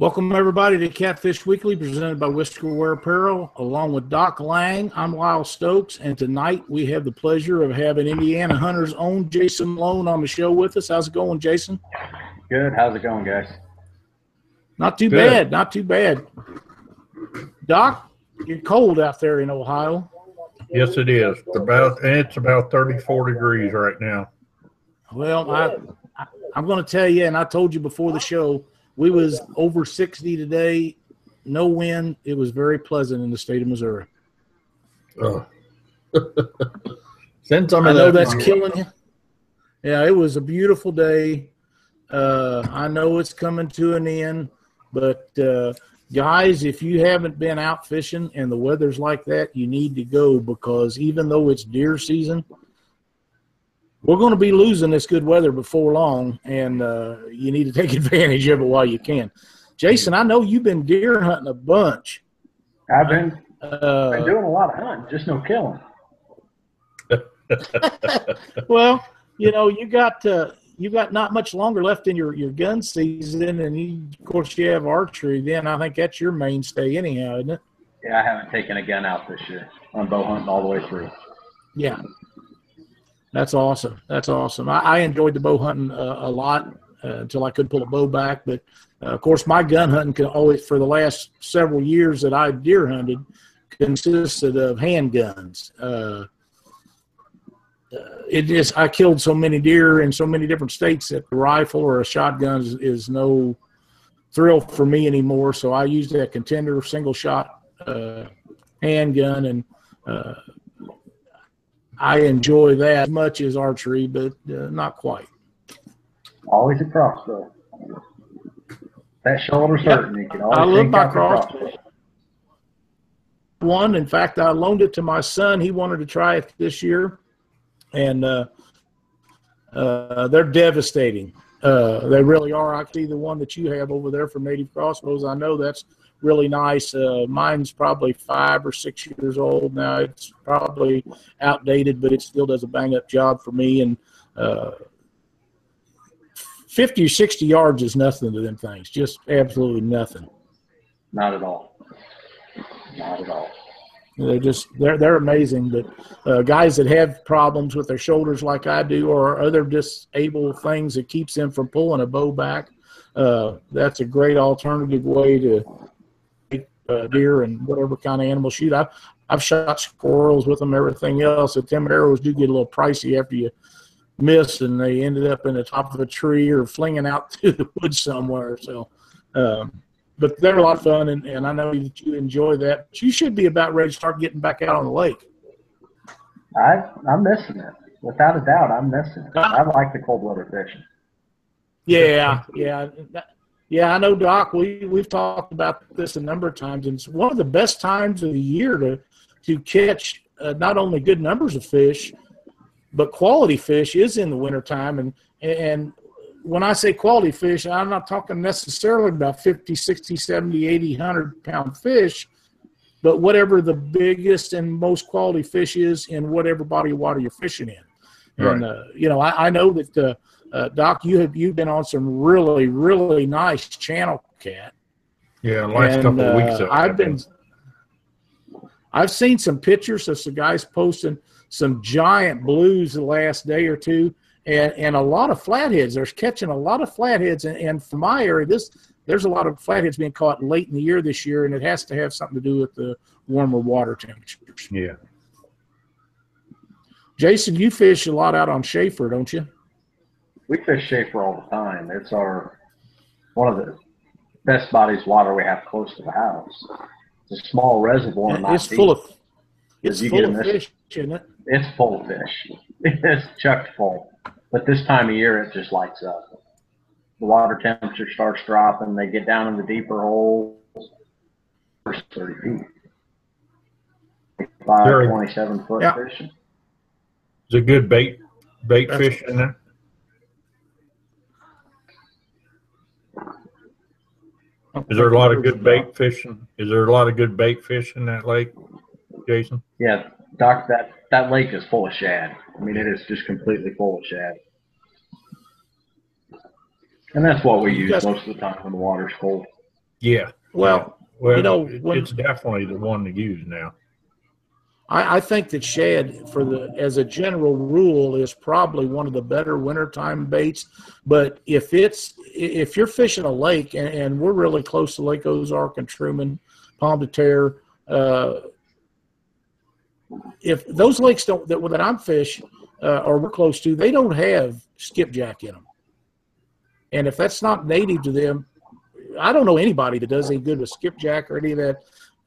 Welcome, everybody, to Catfish Weekly, presented by Whiskerware Apparel. Along with Doc Lang, I'm Lyle Stokes, and tonight we have the pleasure of having Indiana Hunter's own Jason Malone on the show with us. How's it going, Jason? Good. How's it going, guys? Not too Good. bad. Not too bad. Doc, you're cold out there in Ohio. Yes, it is. About it's about 34 degrees right now. Well, I, I I'm going to tell you, and I told you before the show, we was over 60 today. No wind. It was very pleasant in the state of Missouri. Oh. Send some I know that. that's way. killing you. Yeah, it was a beautiful day. Uh, I know it's coming to an end, but uh, guys, if you haven't been out fishing and the weather's like that, you need to go because even though it's deer season, we're going to be losing this good weather before long, and uh, you need to take advantage of it while you can. Jason, I know you've been deer hunting a bunch. I've been, Uh, been doing a lot of hunting, just no killing. well, you know, you got uh, you got not much longer left in your, your gun season, and you, of course you have archery. Then I think that's your mainstay, anyhow, isn't it? Yeah, I haven't taken a gun out this year. I'm bow hunting all the way through. Yeah, that's awesome. That's awesome. I, I enjoyed the bow hunting uh, a lot uh, until I could pull a bow back. But uh, of course, my gun hunting can always, for the last several years that I deer hunted, consisted of handguns. Uh, uh, it just I killed so many deer in so many different states that a rifle or a shotgun is, is no thrill for me anymore. So I used a contender single shot uh, handgun and. I enjoy that as much as archery, but uh, not quite. Always a crossbow. That shoulder's Yep. hurting. Can always I love my the crossbow. One, in fact, I loaned it to my son. He wanted to try it this year, and uh, uh, they're devastating. Uh, they really are. I see the one that you have over there from Native Crossbows. I know that's really nice. Uh, mine's probably five or six years old now. It's probably outdated, but it still does a bang up job for me. And uh, 50 or 60 yards is nothing to them things, just absolutely nothing. Not at all. Not at all. They're just they're they're amazing. But uh, guys that have problems with their shoulders like I do, or other disabled things that keeps them from pulling a bow back, uh, that's a great alternative way to uh, deer and whatever kind of animal shoot. I've I've shot squirrels with them, everything else. The timid arrows do get a little pricey after you miss, and they ended up in the top of a tree or flinging out to the woods somewhere. So. Um, but they're a lot of fun, and, and I know that you enjoy that. But you should be about ready to start getting back out on the lake. I, I'm missing it. Without a doubt, I'm missing it. I like the cold weather fishing. Yeah, yeah, that- yeah. I know, Doc. We we've talked about this a number of times, and it's one of the best times of the year to to catch uh, not only good numbers of fish, but quality fish is in the wintertime. And and when I say quality fish, I'm not talking necessarily about 50, 60, 70, 80, 100 pound fish, but whatever the biggest and most quality fish is in whatever body of water you're fishing in. And, uh, you know, I, I know that, uh, uh, Doc, you have you've been on some really, really nice channel cat. Yeah, last And, couple of weeks. uh, I've been, I've seen some pictures of some guys posting some giant blues the last day or two, and and a lot of flatheads. They're catching a lot of flatheads, and, and from my area, this there's a lot of flatheads being caught late in the year this year, and it has to have something to do with the warmer water temperatures. Yeah. Jason, you fish a lot out on Shafer, don't you? We fish Shafer all the time. It's our one of the best bodies of water we have close to the house. It's a small reservoir. not It's full deep. of it's you full get of a fish, isn't it? It's full of fish. It's chucked full. But this time of year, it just lights up. The water temperature starts dropping. They get down in the deeper holes. First 30 feet. Five, Very- 27 foot Yeah. fishing. Is it good bait bait That's- fish in there? Is there a lot of good bait fishing? Is there a lot of good bait fish in that lake, Jason? Yeah, Doc, that, that lake is full of shad. I mean, it is just completely full of shad. And that's what we use guys- most of the time when the water's cold. Yeah. Well, Well, You know, when- it's definitely the one to use now. I, I think that shad, for the as a general rule, is probably one of the better wintertime baits. But if it's if you're fishing a lake, and, and we're really close to Lake Ozark and Truman, Pomme de Terre, uh, if those lakes don't that, that I'm fish uh, or we're close to, they don't have skipjack in them. And if that's not native to them, I don't know anybody that does any good with skipjack or any of that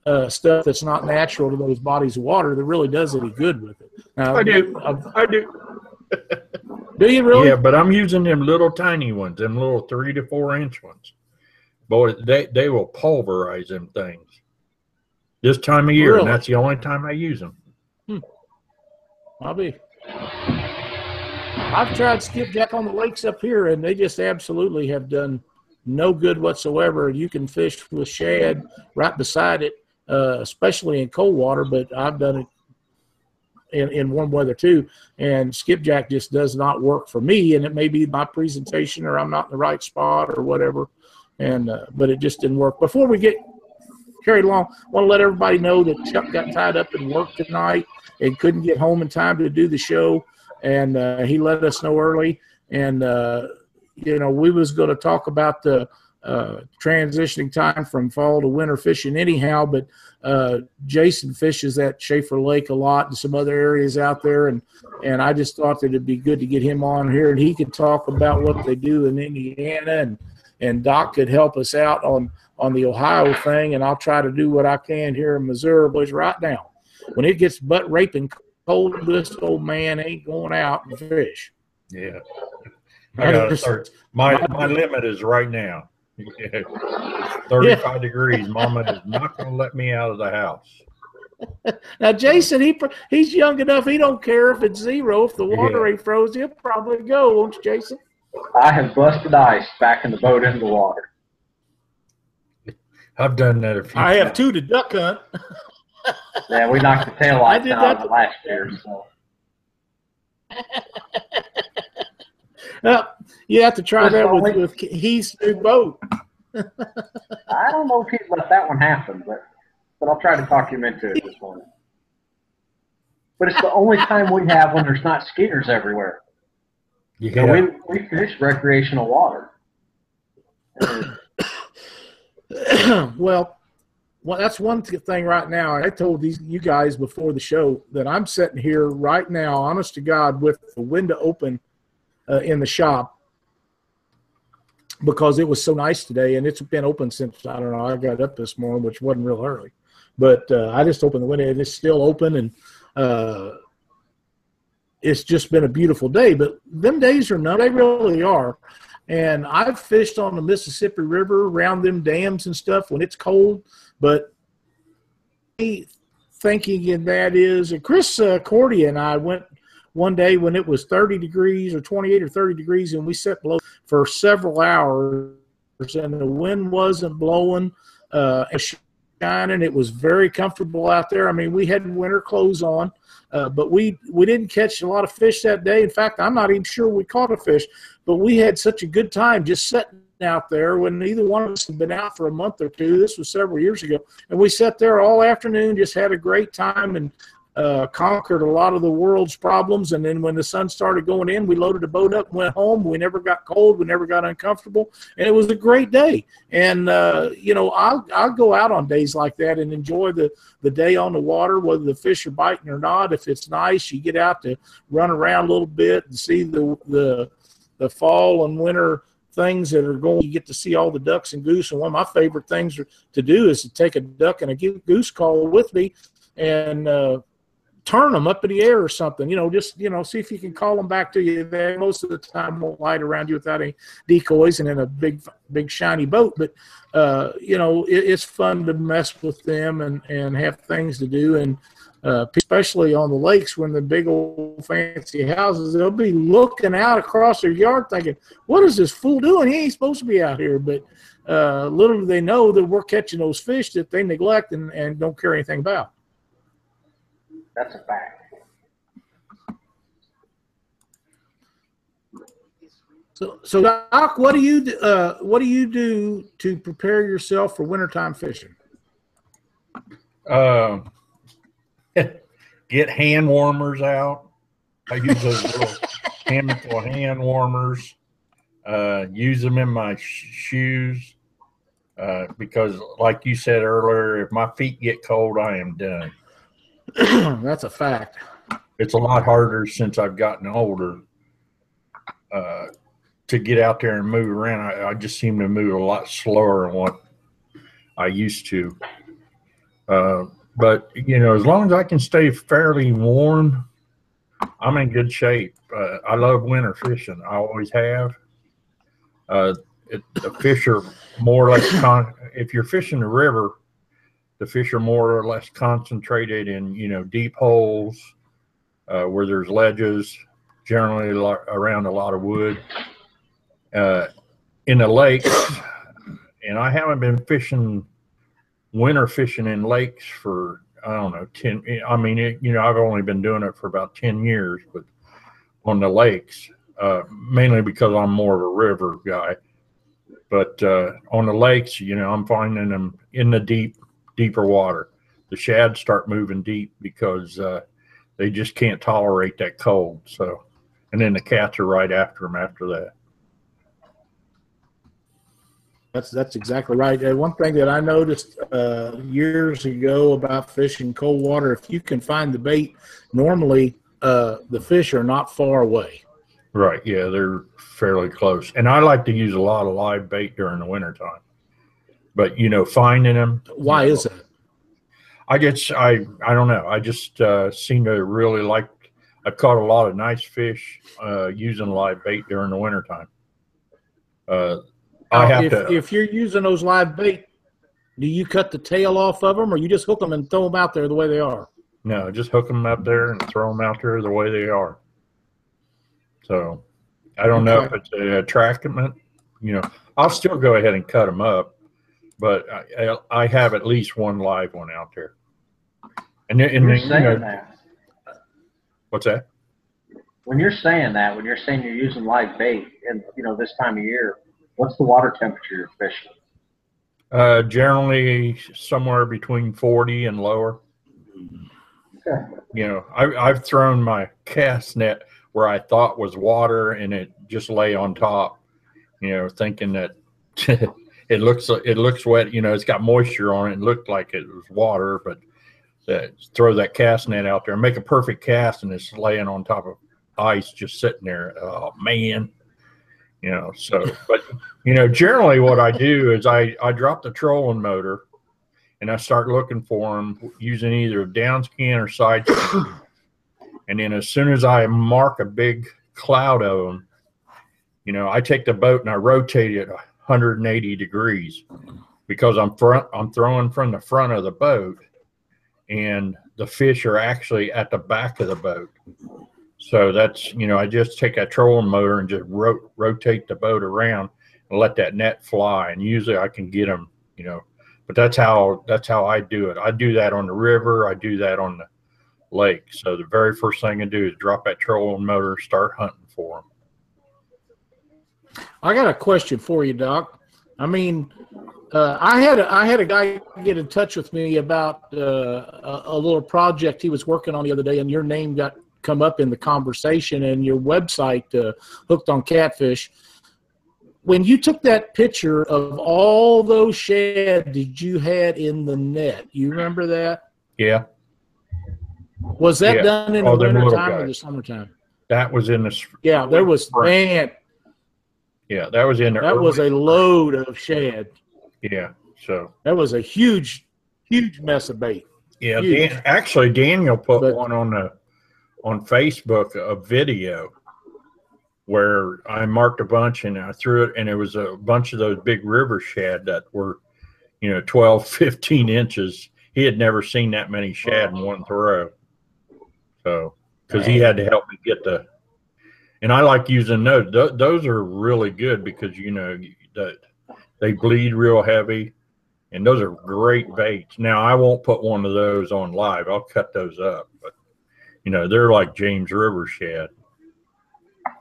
uh, stuff that's not natural to those bodies of water that really does any good with it. Now, I do. uh, I do. do you really? Yeah, but I'm using them little tiny ones, them little three to four inch ones. Boy, they, they will pulverize them things. This time of year, Really? and that's the only time I use them. Hmm. I'll be. I've tried skipjack on the lakes up here, and they just absolutely have done no good whatsoever. You can fish with shad right beside it, uh, especially in cold water, but I've done it in, in warm weather too. And skipjack just does not work for me, and it may be my presentation or I'm not in the right spot or whatever. And uh, but it just didn't work. Before we get carried along, I want to let everybody know that Chuck got tied up in work tonight and couldn't get home in time to do the show, and uh, he let us know early. And uh, you know, we was going to talk about the uh, transitioning time from fall to winter fishing anyhow, but uh, Jason fishes at Shafer Lake a lot and some other areas out there, and and I just thought that it'd be good to get him on here and he could talk about what they do in Indiana and and Doc could help us out on on the Ohio thing, and I'll try to do what I can here in Missouri, boys. Right now, when it gets butt raping cold, this old man ain't going out and fish. Yeah. I gotta start. My my limit is right now. 35 degrees. Mama is not going to let me out of the house. Now, Jason, he he's young enough. He don't care if it's zero. If the water Yeah. ain't froze, he'll probably go, won't you, Jason? I have busted ice back in the boat into the water. I've done that a few I have two to duck hunt. Yeah, we knocked the tail I lights out that of it last year. So Well, you have to try That's that with, only- with Heath's new boat. I don't know if he'd let that one happen, but but I'll try to talk him into it this morning. But it's the only time we have when there's not skaters everywhere. You So gotta- we we fish recreational water. Well, well, that's one thing right now. I told these you guys before the show that I'm sitting here right now, honest to God, with the window open uh, in the shop because it was so nice today, and it's been open since I don't know. I got up this morning, which wasn't real early, but uh, I just opened the window and it's still open, and uh, it's just been a beautiful day. But them days are not; they really are. And I've fished on the Mississippi River around them dams and stuff when it's cold. But thinking in that is, Chris uh, Cordy and I went one day when it was 30 degrees or 28 or 30 degrees, and we sat below for several hours, and the wind wasn't blowing. Uh, and shining. It was very comfortable out there. I mean, we had winter clothes on, uh, but we we didn't catch a lot of fish that day. In fact, I'm not even sure we caught a fish, but we had such a good time just sitting out there when neither one of us had been out for a month or two. This was several years ago, and we sat there all afternoon, just had a great time and uh, conquered a lot of the world's problems. And then when the sun started going in, we loaded the boat up and went home. We never got cold. We never got uncomfortable. And it was a great day. And, uh, you know, I'll, I'll go out on days like that and enjoy the, the day on the water, whether the fish are biting or not. If it's nice, you get out to run around a little bit and see the, the, the fall and winter things that are going. You get to see all the ducks and goose. And one of my favorite things to do is to take a duck and a goose call with me and, uh, turn them up in the air or something. You know, just you know, see if you can call them back to you. They most of the time won't light around you without any decoys and in a big, big shiny boat. But uh, you know, it, it's fun to mess with them and and have things to do. And uh, especially on the lakes when the big old fancy houses, they'll be looking out across their yard thinking, "What is this fool doing? He ain't supposed to be out here." But uh, little do they know that we're catching those fish that they neglect and, and don't care anything about. That's a fact. So, so Doc, what do you do- uh, what do you do to prepare yourself for wintertime fishing? Uh, get hand warmers out. I use those little chemical hand warmers. Uh, use them in my sh- shoes uh, because, like you said earlier, if my feet get cold, I am done. That's a fact. It's a lot harder since I've gotten older uh, to get out there and move around. I, I just seem to move a lot slower than what I used to. Uh, but you know, as long as I can stay fairly warm, I'm in good shape. Uh, I love winter fishing. I always have. Uh, it, the fish are more or less con- if you're fishing the river, the fish are more or less concentrated in you know deep holes uh, where there's ledges, generally around a lot of wood. Uh, in the lakes, and I haven't been fishing winter fishing in lakes for I don't know ten. I mean, it, you know, I've only been doing it for about ten years, but on the lakes, uh, mainly because I'm more of a river guy. But uh, on the lakes, you know, I'm finding them in the deep, deeper water. The shads start moving deep because uh, they just can't tolerate that cold. So, and then the cats are right after them after that. That's that's exactly right. And one thing that I noticed uh, years ago about fishing cold water, if you can find the bait, normally uh, the fish are not far away. Right. Yeah, they're fairly close. And I like to use a lot of live bait during the wintertime. But you know, finding them. Why you know, is that? I guess I I don't know. I just uh, seem to really like. I've caught a lot of nice fish uh, using live bait during the wintertime. Uh, I have if, to. if you're using those live bait, do you cut the tail off of them, or you just hook them and throw them out there the way they are? No, just hook them up there and throw them out there the way they are. So I don't know if it's a attractment. You know, I'll still go ahead and cut them up, but I, I have at least one live one out there. And, and you're you saying know, that, what's that? when you're saying that, when you're saying you're using live bait, and you know this time of year, what's the water temperature you're fishing? Uh, generally somewhere between 40 and lower. Okay. You know, I, I've thrown my cast net where I thought was water and it just lay on top, you know, thinking that it looks, it looks wet, you know, it's got moisture on it. It looked like it was water, but that, throw that cast net out there and make a perfect cast and it's laying on top of ice, just sitting there. Oh man. You know, so, but you know, generally what I do is I, I drop the trolling motor and I start looking for them using either down scan or side scan. and then as soon as I mark a big cloud of them, you know, I take the boat and I rotate it 180 degrees because I'm front, I'm throwing from the front of the boat and the fish are actually at the back of the boat. So that's, you know, I just take a trolling motor and just ro- rotate the boat around and let that net fly. And usually I can get them, you know, but that's how, that's how I do it. I do that on the river. I do that on the lake. So the very first thing I do is drop that trolling motor, start hunting for them. I got a question for you, Doc. I mean, uh, I had a, I had a guy get in touch with me about uh, a, a little project he was working on the other day, and your name got come up in the conversation, and your website uh, hooked on catfish. When you took that picture of all those shad that you had in the net, you remember that? Yeah. Was that Yeah. done in Oh, the wintertime or the summertime? That was in the, Yeah, there was man, yeah, that was in the, that was a load of shad. yeah. So That was a huge, huge mess of bait. Yeah, Dan, actually, Daniel put But- one on the on Facebook a video where I marked a bunch and I threw it, and it was a bunch of those big river shad that were, you know, 12, 15 inches. He had never seen that many shad in one throw. So, because he had to help me get the, and I like using those. Th- those are really good because you know that they bleed real heavy and those are great baits. Now I won't put one of those on live. I'll cut those up, but you know they're like James River shad.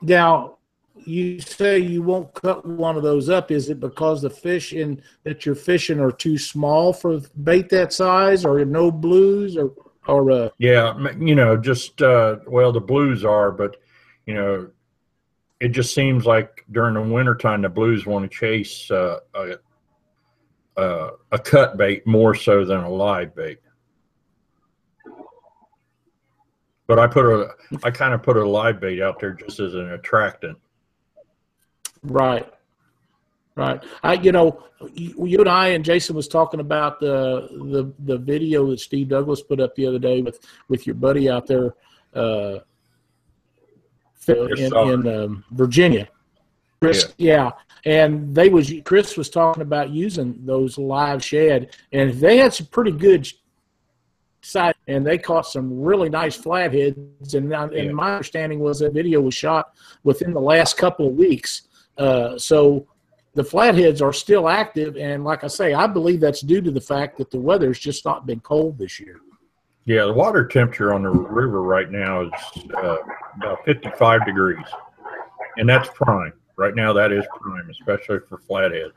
Now, you say you won't cut one of those up. Is it because the fish in that you're fishing are too small for bait that size, or no blues, or or uh, Yeah, you know, just uh, well, the blues are, but you know, it just seems like during the wintertime the blues want to chase uh, a a cut bait more so than a live bait. But I put a, I kind of put a live bait out there just as an attractant. Right. Right. I, you know, you, you and I and Jason was talking about the the the video that Steve Douglas put up the other day with with your buddy out there uh, in, in um, Virginia. Chris, yeah. and they was Chris was talking about using those live shed, and they had some pretty good side, and they caught some really nice flatheads. And, and Yeah. my understanding was that video was shot within the last couple of weeks. Uh, so the flatheads are still active, and like I say, I believe that's due to the fact that the weather's just not been cold this year. Yeah, the water temperature on the river right now is uh, about 55 degrees, and that's prime. Right now, that is prime, especially for flatheads.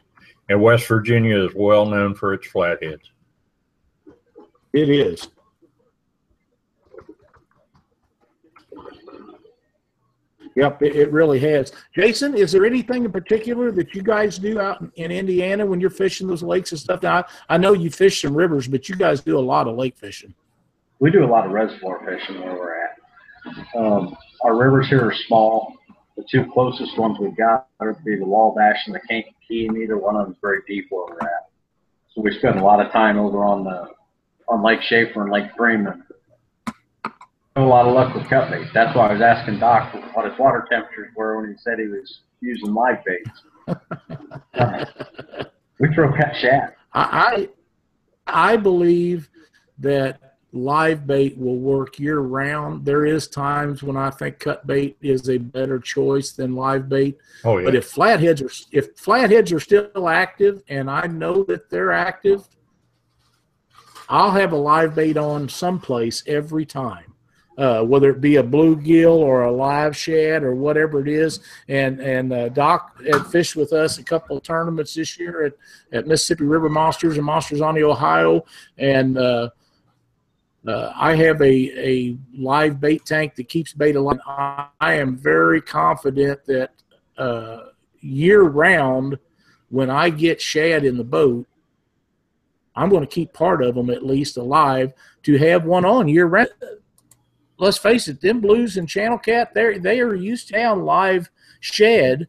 And West Virginia is well known for its flatheads. It is. Yep, it, really has. Jason, is there anything in particular that you guys do out in, in Indiana when you're fishing those lakes and stuff? Now, I, I know you fish some rivers, but you guys do a lot of lake fishing. We do a lot of reservoir fishing where we're at. Um, our rivers here are small. The two closest ones we've got would be the Wabash and the Kankakee. Neither one of them is very deep where we're at. So we spend a lot of time over on the on Lake Shafer and Lake Freeman. A lot of luck with cut baits. That's why I was asking Doc what his water temperatures were when he said he was using live baits. Uh, we throw cat shad. I I believe that live bait will work year round. There is times when I think cut bait is a better choice than live bait. Oh yeah, But if flatheads are if flatheads are still active, and I know that they're active, I'll have a live bait on someplace every time, uh, whether it be a bluegill or a live shad or whatever it is. And and uh, Doc had fished with us a couple of tournaments this year at, at Mississippi River Monsters and Monsters on the Ohio, and uh, uh, I have a, a live bait tank that keeps bait alive. I, I am very confident that uh, year round, when I get shad in the boat, I'm going to keep part of them at least alive to have one on year round. Let's face it, them blues and channel cat, they they are used to on live shad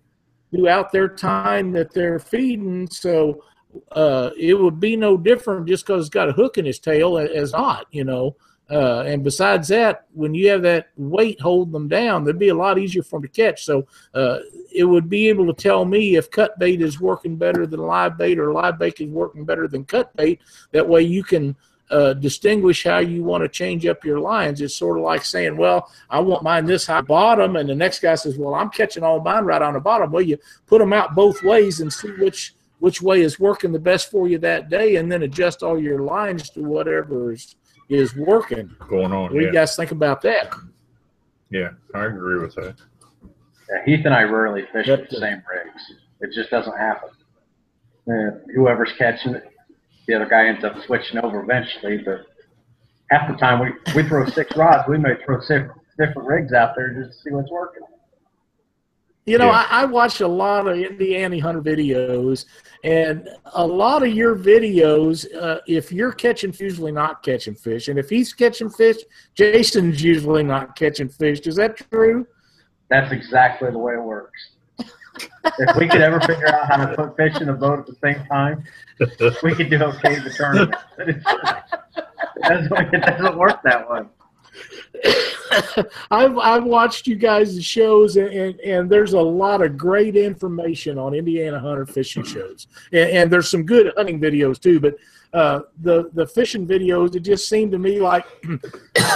throughout their time that they're feeding. So uh, it would be no different just because it's got a hook in his tail as not, you know. Uh, and besides that, when you have that weight holding them down, they'd be a lot easier for them to catch. So uh, it would be able to tell me if cut bait is working better than live bait or live bait is working better than cut bait. That way you can uh, distinguish how you want to change up your lines. It's sort of like saying, well, I want mine this high bottom, and the next guy says, well, I'm catching all mine right on the bottom. Well, you put them out both ways and see which which way is working the best for you that day, and then adjust all your lines to whatever is is working. going on. What do Yeah, you guys think about that? yeah, I agree with that. Yeah, Heath and I rarely fish with the same rigs. It just doesn't happen. Uh, whoever's catching it, the other guy ends up switching over eventually. But half the time we, we throw six rods, we may throw six different rigs out there just to see what's working. You know, Yeah. I, I watch a lot of Indiana hunter videos, and a lot of your videos, uh, if you're catching, usually not catching fish, and if he's catching fish, Jason's usually not catching fish. Is that true? That's exactly the way it works. if we could ever figure out how to put fish in a boat at the same time, we could do okay in the tournament. But it doesn't, it doesn't work that way. I've I've watched you guys' shows, and, and, and there's a lot of great information on Indiana hunter fishing shows, and, and there's some good hunting videos too. But uh, the the fishing videos, it just seemed to me like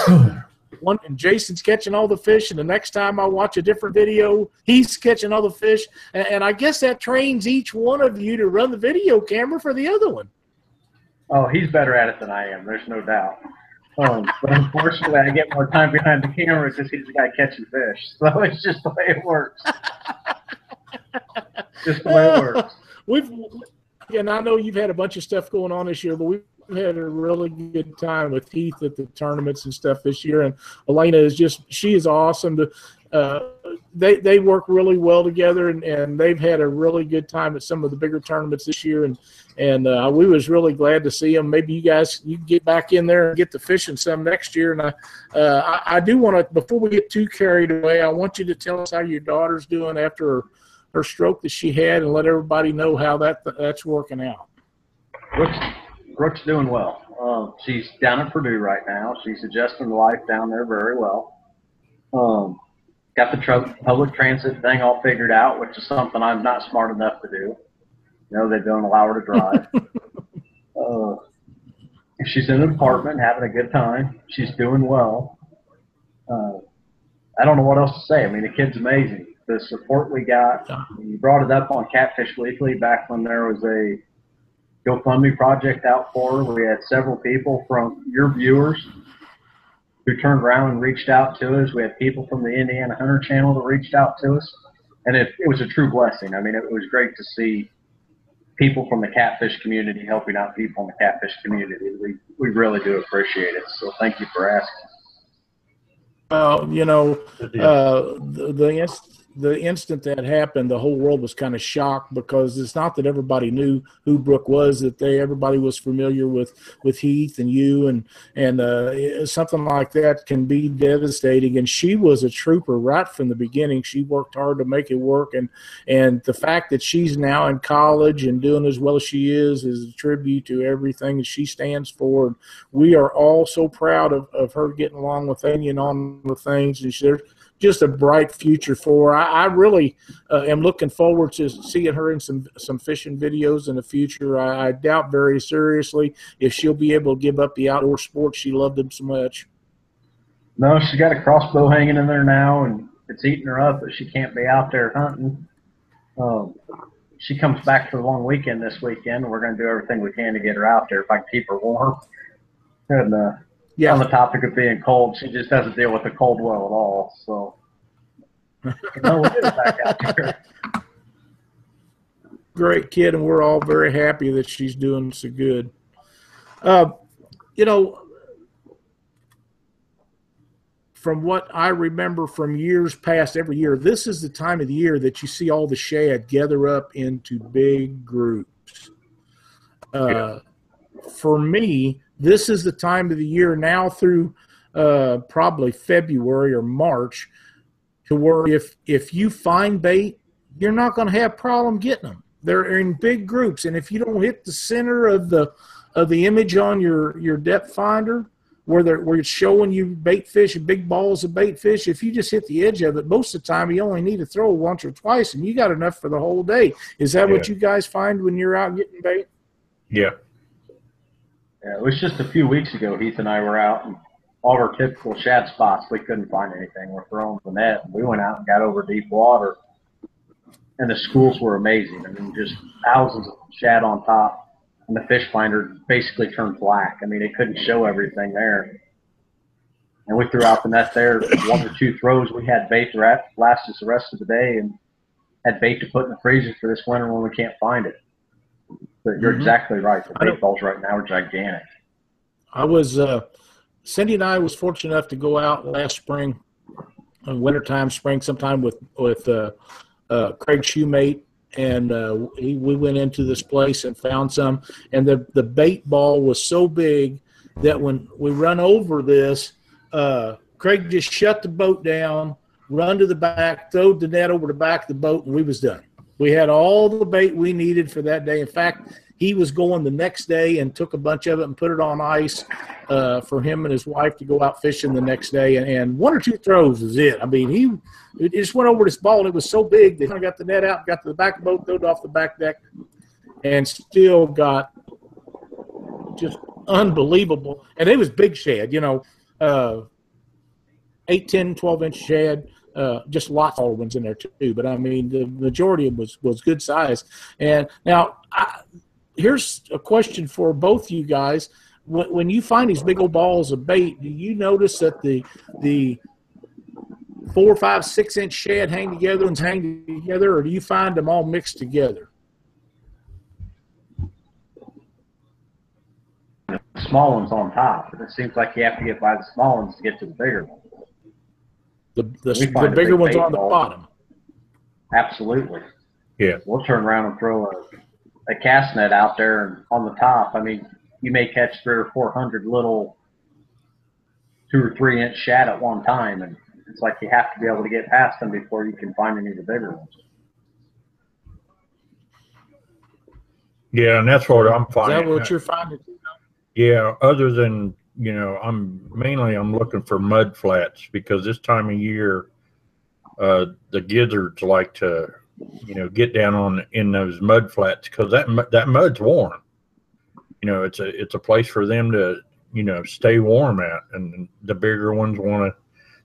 one and Jason's catching all the fish, and the next time I watch a different video, he's catching all the fish, and, and I guess that trains each one of you to run the video camera for the other one. Oh, he's better at it than I am. There's no doubt. Um, but unfortunately, I get more time behind the camera to he's the guy catching fish. So it's just the way it works. just the way it works. we've and I know you've had a bunch of stuff going on this year, but we've had a really good time with Heath at the tournaments and stuff this year. And Elena is just she is awesome. To uh, they they work really well together, and, and they've had a really good time at some of the bigger tournaments this year. And and uh, we was really glad to see them. Maybe you guys you get back in there and get the fishing some next year. And I uh, I, I do want to before we get too carried away, I want you to tell us how your daughter's doing after her, her stroke that she had, and let everybody know how that that's working out. Brooks, Brooke's doing well. Um, she's down at Purdue right now. She's adjusting life down there very well. Um, got the tr- public transit thing all figured out, which is something I'm not smart enough to do. You know, they don't allow her to drive. uh, she's in an apartment having a good time. She's doing well. Uh, I don't know what else to say. I mean, the kid's amazing. The support we got. You brought it up on Catfish Weekly back when there was a GoFundMe project out for her. We had several people from your viewers who turned around and reached out to us. We had people from the Indiana Hunter Channel that reached out to us, and it, it was a true blessing. I mean, it was great to see people from the catfish community helping out people in the catfish community. We we really do appreciate it. So thank you for asking. Well, you know, uh, the, the the instant that happened, the whole world was kind of shocked because it's not that everybody knew who Brooke was; that they everybody was familiar with with Heath and you, and and uh, something like that can be devastating. And she was a trooper right from the beginning. She worked hard to make it work, and and the fact that she's now in college and doing as well as she is is a tribute to everything that she stands for. And we are all so proud of, of her getting along with Amy and on with things. And she's just a bright future for her. I, I really uh, am looking forward to seeing her in some some fishing videos in the future. I, I, doubt very seriously if she'll be able to give up the outdoor sports she loved them so much. No, she's got a crossbow hanging in there now, and it's eating her up, but she can't be out there hunting. Um, she comes back for the long weekend this weekend. We're going to do everything we can to get her out there if I can keep her warm. And uh, yeah. on the topic of being cold, she just doesn't deal with the cold well at all. So, no, we'll back out there. Great kid, and we're all very happy that she's doing so good. Uh, you know, from what I remember from years past, every year, this is the time of the year that you see all the shad gather up into big groups. Uh, yeah. For me, this is the time of the year now through uh, probably February or March to where if if you find bait, you're not going to have problem getting them. They're in big groups, and if you don't hit the center of the of the image on your your depth finder, where they're where it's showing you bait fish and big balls of bait fish, if you just hit the edge of it, most of the time you only need to throw once or twice, and you got enough for the whole day. Is that yeah. what you guys find when you're out getting bait? Yeah, yeah, it was just a few weeks ago. Heath and I were out, and all our typical shad spots, we couldn't find anything. We're throwing the net, we went out and got over deep water, and the schools were amazing. I mean, just thousands of shad on top, and the fish finder basically turned black. I mean, it couldn't show everything there. And we threw out the net there. One or two throws, we had bait to last us the rest of the day, and had bait to put in the freezer for this winter when we can't find it. But you're mm-hmm. exactly right. The bait balls right now are gigantic. I was uh, Cindy and I was fortunate enough to go out last spring, uh, wintertime, spring, sometime with with uh, uh, Craig Shoemate, and uh, he, we went into this place and found some. And the the bait ball was so big that when we run over this, uh, Craig just shut the boat down, run to the back, throw the net over the back of the boat, and we was done. We had all the bait we needed for that day. In fact, he was going the next day and took a bunch of it and put it on ice uh, for him and his wife to go out fishing the next day. And, and one or two throws was it. I mean, he it just went over this ball and it was so big he kind of got the net out, got to the back of the boat, threw it off the back deck, and still got just unbelievable. And it was big shad, you know, uh, 8, 10, 12 inch shad. Uh, just lots of ones in there too. But I mean, the majority of them was was good size. And now, I, here's a question for both you guys: when, when you find these big old balls of bait, do you notice that the the four, five, six inch shad hang together and hang together, or do you find them all mixed together? The small ones on top. It seems like you have to get by the small ones to get to the bigger ones. The the, the bigger ones bait on the ball. bottom. Absolutely. Yeah. We'll turn around and throw a, a cast net out there and on the top. I mean, you may catch three or four hundred little two or three inch shad at one time, and it's like you have to be able to get past them before you can find any of the bigger ones. Yeah, and that's what I'm finding. Is that what you're finding? Yeah, other than you know, I'm mainly I'm looking for mud flats because this time of year, uh, the gizzards like to, you know, get down on in those mud flats because that that mud's warm. You know, it's a it's a place for them to you know stay warm at, and the bigger ones want to,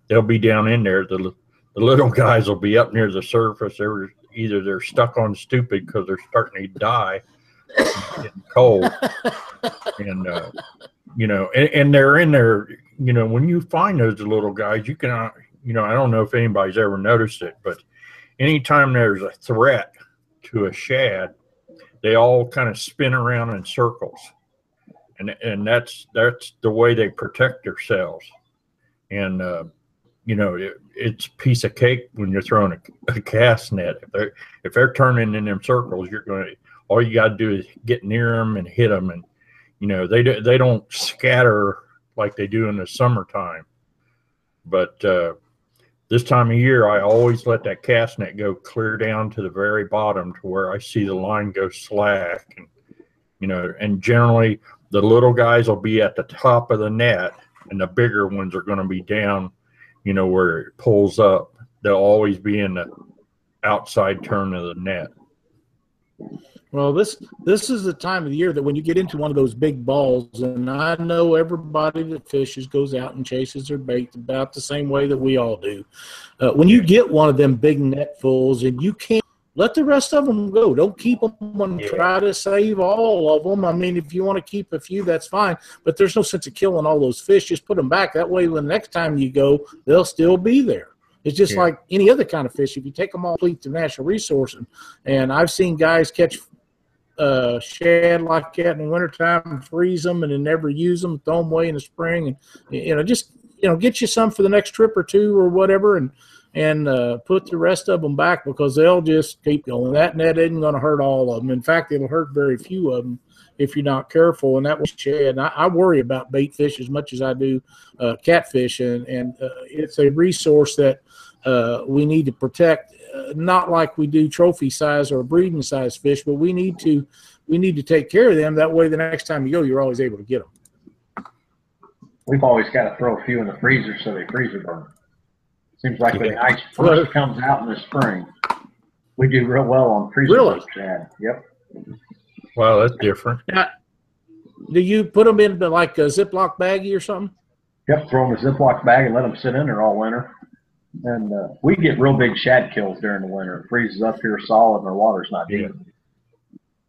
they'll be down in there. The the little guys will be up near the surface. They're either they're stuck on stupid because they're starting to die, cold, and uh, you know, and, and they're in there. You know, when you find those little guys, you can, you know, I don't know if anybody's ever noticed it, but anytime there's a threat to a shad, they all kind of spin around in circles, and and that's that's the way they protect themselves. And uh, you know, it, it's piece of cake when you're throwing a, a cast net. If they're if they're turning in them circles, you're going to all you got to do is get near them and hit them and you know they do, they don't scatter like they do in the summertime. But uh, this time of year i always let that cast net go clear down to the very bottom to where i see the line go slack and you know and generally the little guys will be at the top of the net and the bigger ones are going to be down you know where it pulls up. They'll always be in the outside turn of the net Well, this this is the time of the year that when you get into one of those big balls, and I know everybody that fishes goes out and chases their bait about the same way that we all do. Uh, when you get one of them big netfuls, and you can't let the rest of them go. Don't keep them and try to save all of them. I mean, if you want to keep a few, that's fine. But there's no sense of killing all those fish. Just put them back. That way, when the next time you go, they'll still be there. It's just Yeah. like any other kind of fish. If you take them all, complete the natural resource. And, and I've seen guys catch uh, shad like that in the wintertime and freeze them and then never use them, throw them away in the spring. And, you know, just, you know, get you some for the next trip or two or whatever and, and uh, put the rest of them back because they'll just keep going. That net isn't going to hurt all of them. In fact, it'll hurt very few of them if you're not careful. And that was. And I, I worry about bait fish as much as I do uh, catfish. And, and uh, it's a resource that uh, we need to protect uh, not like we do trophy size or breeding size fish, but we need to we need to take care of them. That way, the next time you go, you're always able to get them. We've always got to throw a few in the freezer so they freezer burn. Seems like when the Yeah. ice first comes out in the spring, we do real well on freezer Really? burn shad. Yep. well that's different Yeah. Do you put them in like a Ziploc baggie or something? Yep, throw them in a Ziploc bag and let them sit in there all winter. And uh, we get real big shad kills during the winter. It freezes up here solid and our water's not deep.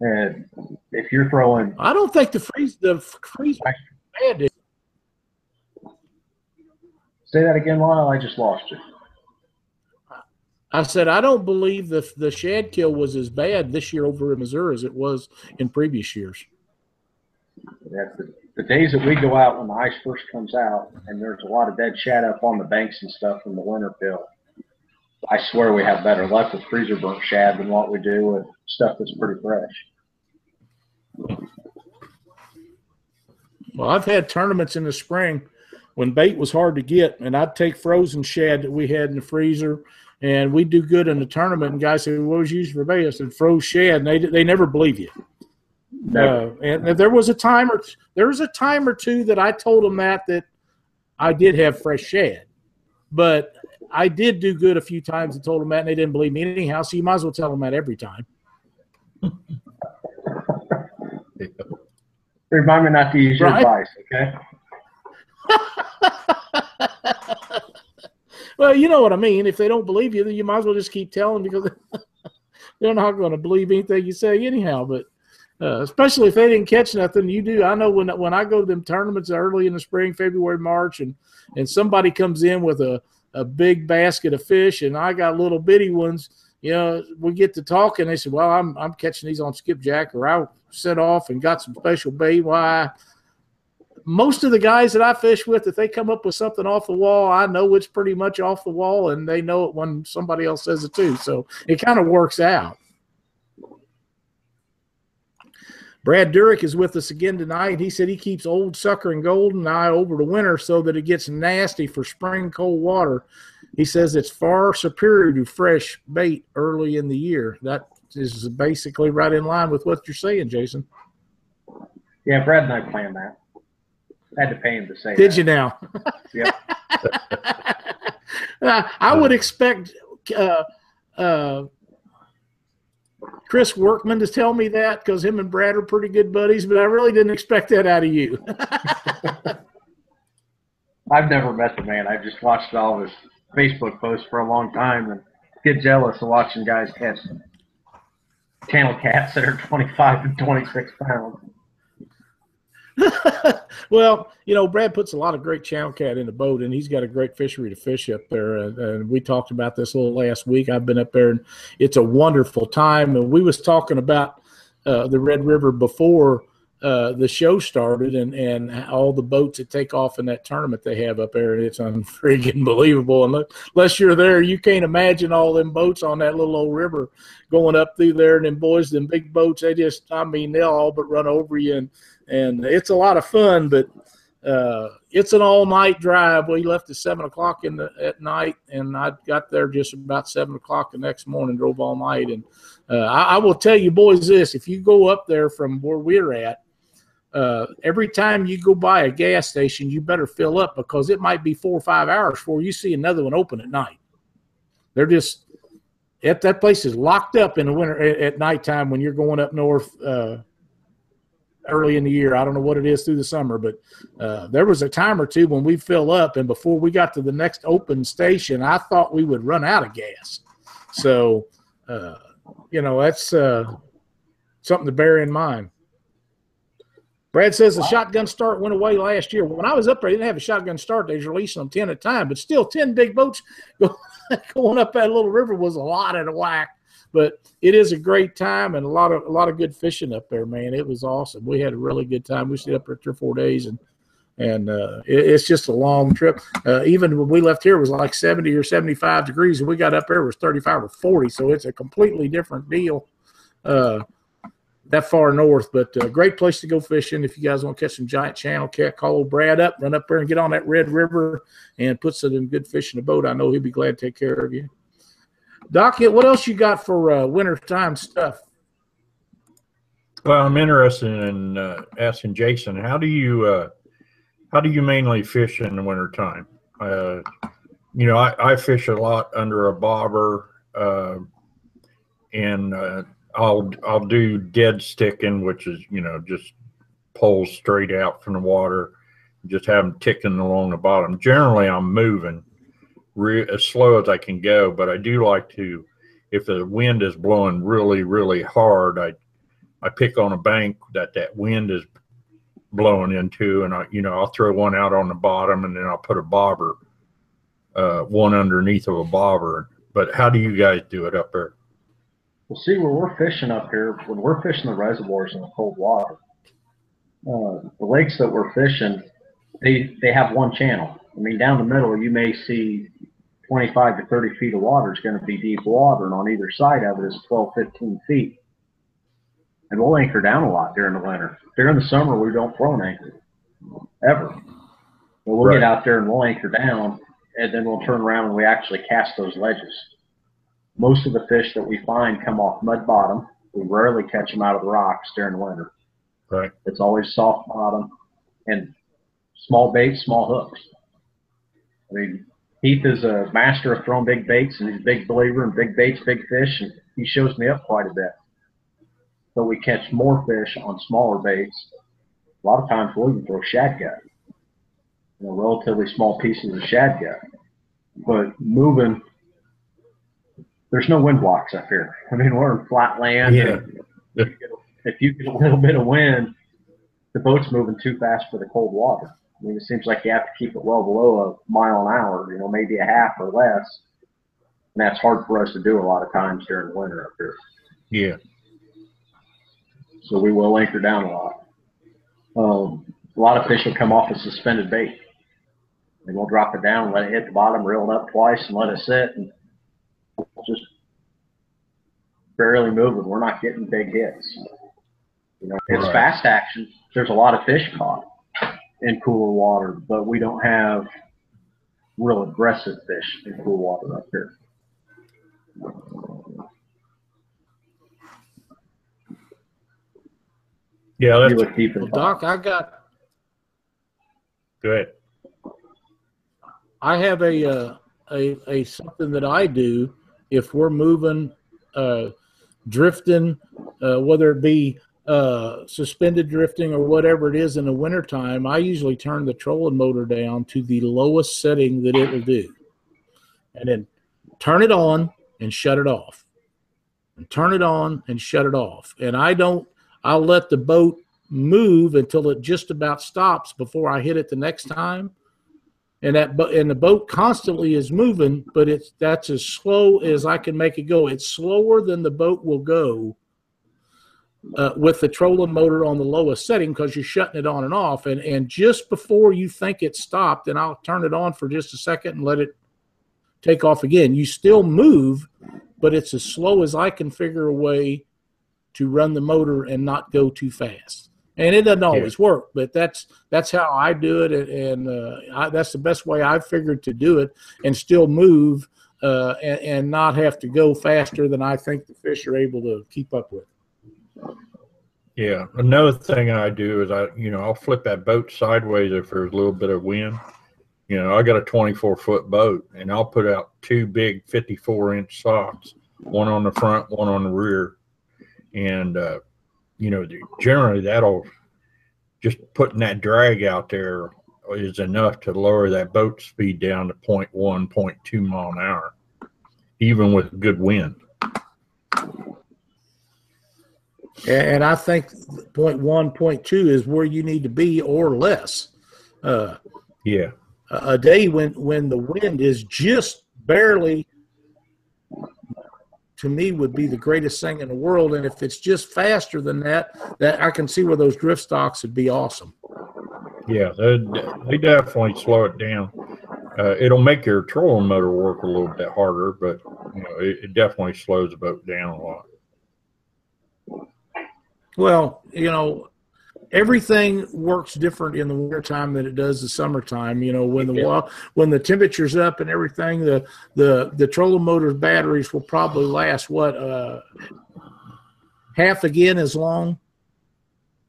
And if you're throwing, I don't think the freeze the freeze bad. Say that again, Lyle, I just lost you. I said I don't believe the the shad kill was as bad this year over in Missouri as it was in previous years. That the, the days that we go out when the ice first comes out and there's a lot of dead shad up on the banks and stuff from the winter fill, I swear we have better luck with freezer burnt shad than what we do with stuff that's pretty fresh. Well, I've had tournaments in the spring when bait was hard to get, and I'd take frozen shad that we had in the freezer, and we'd do good in the tournament. And guys said, "What was you using for bait?" I said, "Froze shad," and they they never believe you. Uh, and there was a time or there was a time or two that I told them that that I did have fresh shad, but I did do good a few times and told them that, and they didn't believe me anyhow. So you might as well tell them that every time. Remind me not to use your Right. advice, okay? Well, you know what I mean. If they don't believe you, then you might as well just keep telling because they're not going to believe anything you say anyhow. But uh, especially if they didn't catch nothing, you do. I know when when I go to them tournaments early in the spring, February, March, and and somebody comes in with a a big basket of fish and I got little bitty ones, you know, we get to talking. They said, "Well, I'm I'm catching these on skipjack, or I set off and got some special bait." Why? Most of the guys that I fish with, if they come up with something off the wall, I know it's pretty much off the wall, and they know it when somebody else says it too. So it kind of works out. Brad Durick is with us again tonight. He said he keeps old sucker and golden eye over the winter so that it gets nasty for spring cold water. He says it's far superior to fresh bait early in the year. That is basically right in line with what you're saying, Jason. Yeah, Brad and I plan that. Had to pay him to say Did that. you now? Yeah. Uh, I would expect uh, uh, Chris Workman to tell me that because him and Brad are pretty good buddies, but I really didn't expect that out of you. I've never met the man. I've just watched all his Facebook posts for a long time and get jealous of watching guys catch channel cats that are 25 and 26 pounds. well, you know, Brad puts a lot of great channel cat in the boat, and he's got a great fishery to fish up there. And, and we talked about this a little last week. I've been up there, and it's a wonderful time. And we was talking about uh, the Red River before uh, the show started, and and all the boats that take off in that tournament they have up there, it's unfreaking believable. And unless you're there, you can't imagine all them boats on that little old river going up through there. And then boys, them big boats, they just, I mean, they'll all but run over you and and it's a lot of fun, but uh, it's an all night drive. We left at seven o'clock in the at night, and I got there just about seven o'clock the next morning. Drove all night, and uh, I, I, will tell you, boys, this: if you go up there from where we're at, uh, every time you go by a gas station, you better fill up because it might be four or five hours before you see another one open at night. They're just if that place is locked up in the winter at, nighttime when you're going up north uh, early in the year. I don't know what it is through the summer, but uh, there was a time or two when we fill up, and before we got to the next open station, I thought we would run out of gas. So, uh, you know, that's uh, something to bear in mind. Brad says the wow. shotgun start went away last year. When I was up there, they didn't have a shotgun start. They was releasing them 10 at a time, but still 10 big boats going up that little river was a lot of whack but it is a great time and a lot of a lot of good fishing up there, man. It was awesome. We had a really good time. We stayed up there three or four days, and and uh, it, it's just a long trip. Uh, even when we left here, it was like seventy or seventy five degrees, and we got up there it was thirty five or forty. So it's a completely different deal. Uh, that far north, but a great place to go fishing. If you guys want to catch some giant channel cat, call old Brad up, run up there and get on that Red River and put some good fish in the boat. I know he'll be glad to take care of you. Doc, what else you got for uh, wintertime stuff? Well, I'm interested in uh, asking Jason, how do you uh, how do you mainly fish in the wintertime? Uh, you know, I, I, fish a lot under a bobber, uh, and uh, I'll I'll do dead sticking, which is you know just poles straight out from the water, just have them ticking along the bottom. Generally, I'm moving re- as slow as I can go. But I do like to, if the wind is blowing really, really hard, I I pick on a bank that that wind is blowing into, and I you know I'll throw one out on the bottom, and then I'll put a bobber, uh, one underneath of a bobber. But how do you guys do it up there? Well, see, where we're fishing up here, when we're fishing the reservoirs in the cold water, uh, the lakes that we're fishing, they they have one channel. I mean, down the middle, you may see 25 to 30 feet of water is going to be deep water, and on either side of it is 12, 15 feet. And we'll anchor down a lot during the winter. During the summer, we don't throw an anchor ever. But we'll right. get out there and we'll anchor down, and then we'll turn around and we actually cast those ledges. Most of the fish that we find come off mud bottom. We rarely catch them out of the rocks during the winter. Right. It's always soft bottom and small baits, small hooks. I mean, Heath is a master of throwing big baits, and he's a big believer in big baits, big fish, and he shows me up quite a bit. But we catch more fish on smaller baits. A lot of times we'll even throw shad gut, you know, relatively small pieces of shad gut. But moving, there's no wind blocks up here. I mean, we're in flat land. Yeah. If you get a little bit of wind, the boat's moving too fast for the cold water. I mean, it seems like you have to keep it well below a mile an hour, you know, maybe a half or less. And that's hard for us to do a lot of times during the winter up here. Yeah. So we will anchor down a lot. Um, a lot of fish will come off a suspended bait. They won't drop it down, let it hit the bottom, reel it up twice, and let it sit, and just barely moving. We're not getting big hits. You know, it's Right. fast action. There's a lot of fish caught in cooler water, but we don't have real aggressive fish in cool water up here. Yeah, that's look deep Well. Doc, I got good. I have a uh, a a something that I do if we're moving, uh, drifting, uh, whether it be uh, suspended drifting or whatever it is in the wintertime, I usually turn the trolling motor down to the lowest setting that it will do, and then turn it on and shut it off, and turn it on and shut it off, and I don't. I'll let the boat move until it just about stops before I hit it the next time and that bo- and the boat constantly is moving, but it's that's as slow as I can make it go. It's slower than the boat will go uh, with the trolling motor on the lowest setting because you're shutting it on and off. And and just before you think it's stopped, and I'll turn it on for just a second and let it take off again. You still move, but it's as slow as I can figure a way to run the motor and not go too fast and it doesn't always work but that's that's how i do it and, and uh, I, that's the best way i've figured to do it and still move uh, and, and not have to go faster than i think the fish are able to keep up with Yeah. Another thing I do is I, you know, I'll flip that boat sideways if there's a little bit of wind. You know, I got a 24 foot boat and I'll put out two big 54 inch socks, one on the front, one on the rear. And, uh, you know, generally that'll just putting that drag out there is enough to lower that boat speed down to 0.1, 0.2 mile an hour, even with good wind. and, i think point one point two is where you need to be or less uh, Yeah. a day when when the wind is just barely to me would be the greatest thing in the world and if it's just faster than that that i can see where those drift socks would be awesome Yeah, they, definitely slow it down. Uh, it'll make your trolling motor work a little bit harder, but you know it, it definitely slows the boat down a lot. well you know everything works different in the wintertime than it does the summertime you know when the Yeah. when the temperature's up and everything the the the trolling motor's batteries will probably last what uh half again as long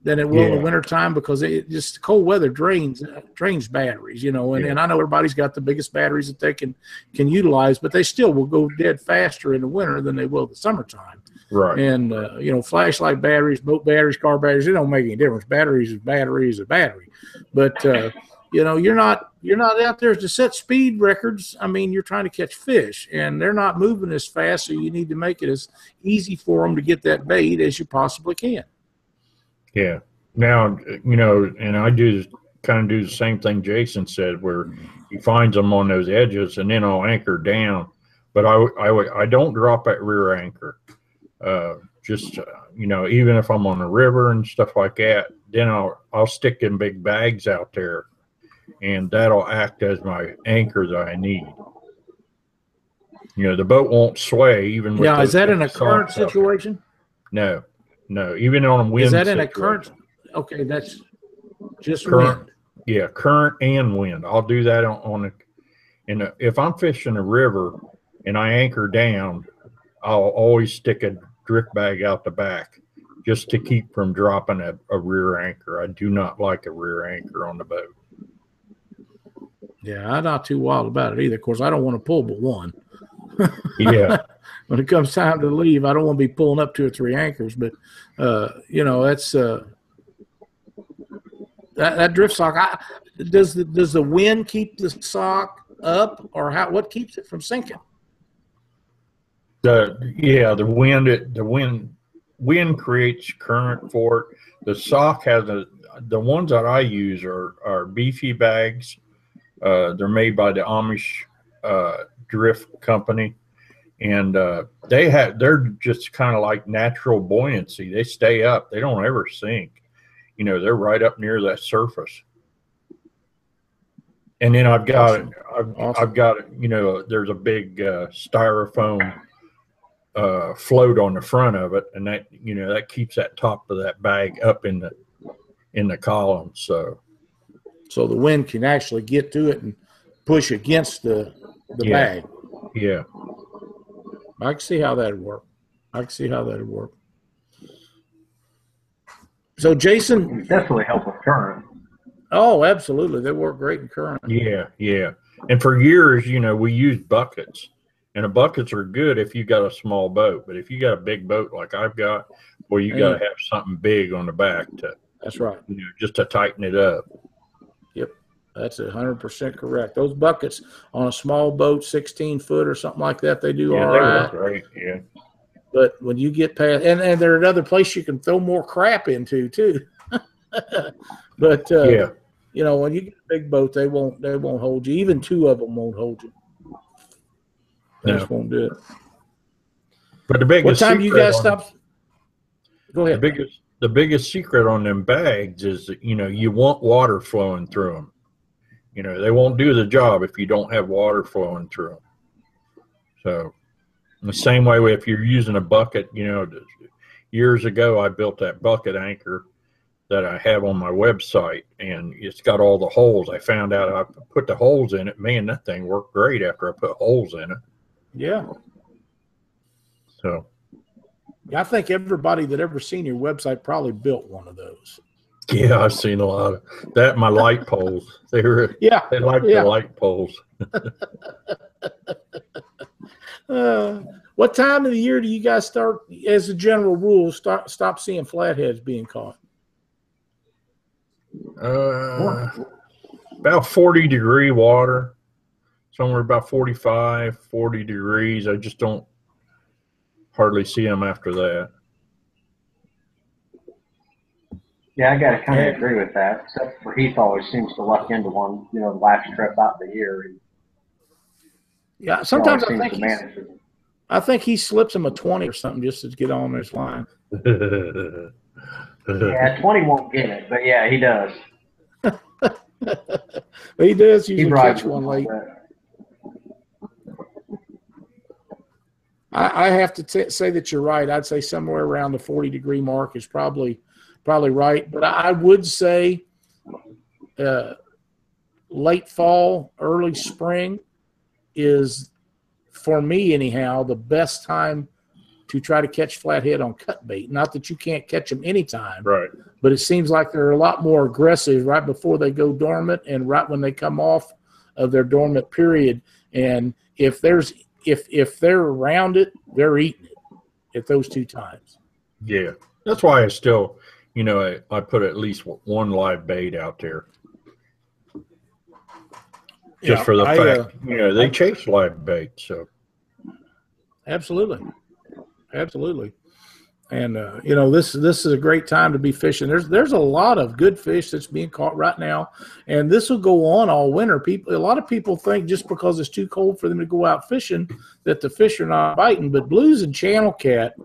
than it will in Yeah. the wintertime because it just cold weather drains drains batteries, you know. And, Yeah. and I know everybody's got the biggest batteries that they can can utilize, but they still will go dead faster in the winter than they will the summertime. Right. And uh, you know, flashlight batteries, boat batteries, car batteries, it don't make any difference. Batteries is batteries is a battery. But uh, you know, you're not you're not out there to set speed records. I mean, you're trying to catch fish, and they're not moving as fast, so you need to make it as easy for them to get that bait as you possibly can. Yeah. Now you know, and I do kind of do the same thing Jason said, where he finds them on those edges, and then I'll anchor down. But I I I don't drop that rear anchor. Uh, just uh, you know, even if I'm on the river and stuff like that, then I'll I'll stick in big bags out there, and that'll act as my anchor that I need. You know, the boat won't sway even. With Yeah, is that in a current situation? No, no. Even on a wind. Is that in a situation. current? Okay, that's just Current. wind. Yeah, current and wind. I'll do that on, on a, and if I'm fishing a river and I anchor down, I'll always stick a drift bag out the back just to keep from dropping a, a rear anchor. I do not like a rear anchor on the boat. Yeah, I'm not too wild about it either. Of course, I don't want to pull but one. Yeah, when it comes time to leave, I don't want to be pulling up two or three anchors. But uh, you know, that's uh, that, that drift sock. I, does the does the wind keep the sock up, or how? What keeps it from sinking? The yeah the wind it, the wind wind creates current for it. The sock has a the ones that I use are are beefy bags. Uh, they're made by the Amish uh, Drift Company, and uh, they have they're just kind of like natural buoyancy. They stay up. They don't ever sink. You know, they're right up near that surface. And then I've got Awesome. I've, Awesome. I've got you know there's a big uh, styrofoam uh, float on the front of it, and that you know that keeps that top of that bag up in the in the column. So So the wind can actually get to it and push against the the Yeah. bag. yeah, I can see how that'd work. I can see how that'd work. So Jason, definitely help with current. oh, absolutely, they work great in current. yeah, yeah. And for years, you know, we used buckets, and the buckets are good if you got a small boat. But if you got a big boat like I've got, well, you got to have something big on the back to That's right. you know just to tighten it up. Yep, that's a hundred percent correct. Those buckets on a small boat, sixteen foot or something like that, they do Yeah, all they right. work great. Yeah, But when you get past, and and they're another place you can throw more crap into too. but uh, yeah, you know, when you get a big boat, they won't they won't hold you. Even two of them won't hold you. They No. just won't do it. but the biggest What time you guys stop? Go ahead. The biggest the biggest secret on them bags is that you know you want water flowing through them. You know they won't do the job if you don't have water flowing through them. So, in the same way, if you're using a bucket, you know, years ago I built that bucket anchor that I have on my website, and it's got all the holes. I found out I put the holes in it. Man, that thing worked great after I put holes in it. Yeah, So, I think everybody that ever seen your website probably built one of those. yeah, I've seen a lot of that. My light poles, they were Yeah. They like Yeah. the light poles. Uh, what time of the year do you guys start, as a general rule, start stop seeing flatheads being caught? Uh, about 40 degree water, somewhere about 45, 40 degrees. I just don't hardly see them after that. Yeah, I gotta kind of agree with that. Except for Heath always seems to luck into one. You know, the last trip out of the year. He Yeah, sometimes I think seems to he's- manage it. I think he slips him a twenty or something just to get on his line. Yeah, twenty won't get it, but yeah, he does. he does He usually rides catch one late. that. I, I have to t- say that you're right. I'd say somewhere around the 40 degree mark is probably probably right. But I would say uh, late fall, early spring is for me anyhow the best time to try to catch flathead on cut bait. Not that you can't catch them anytime, right. but it seems like they're a lot more aggressive right before they go dormant and right when they come off of their dormant period. And if there's if if they're around it, they're eating it at those two times. Yeah. That's why I still, you know, I, I put at least one live bait out there just Yeah, for the I, fact, uh, you know, they chase live bait. So, Absolutely, absolutely. And uh, you know this this is a great time to be fishing. There's there's a lot of good fish that's being caught right now, and this will go on all winter. People, a lot of people think just because it's too cold for them to go out fishing that the fish are not biting, but blues and channel cat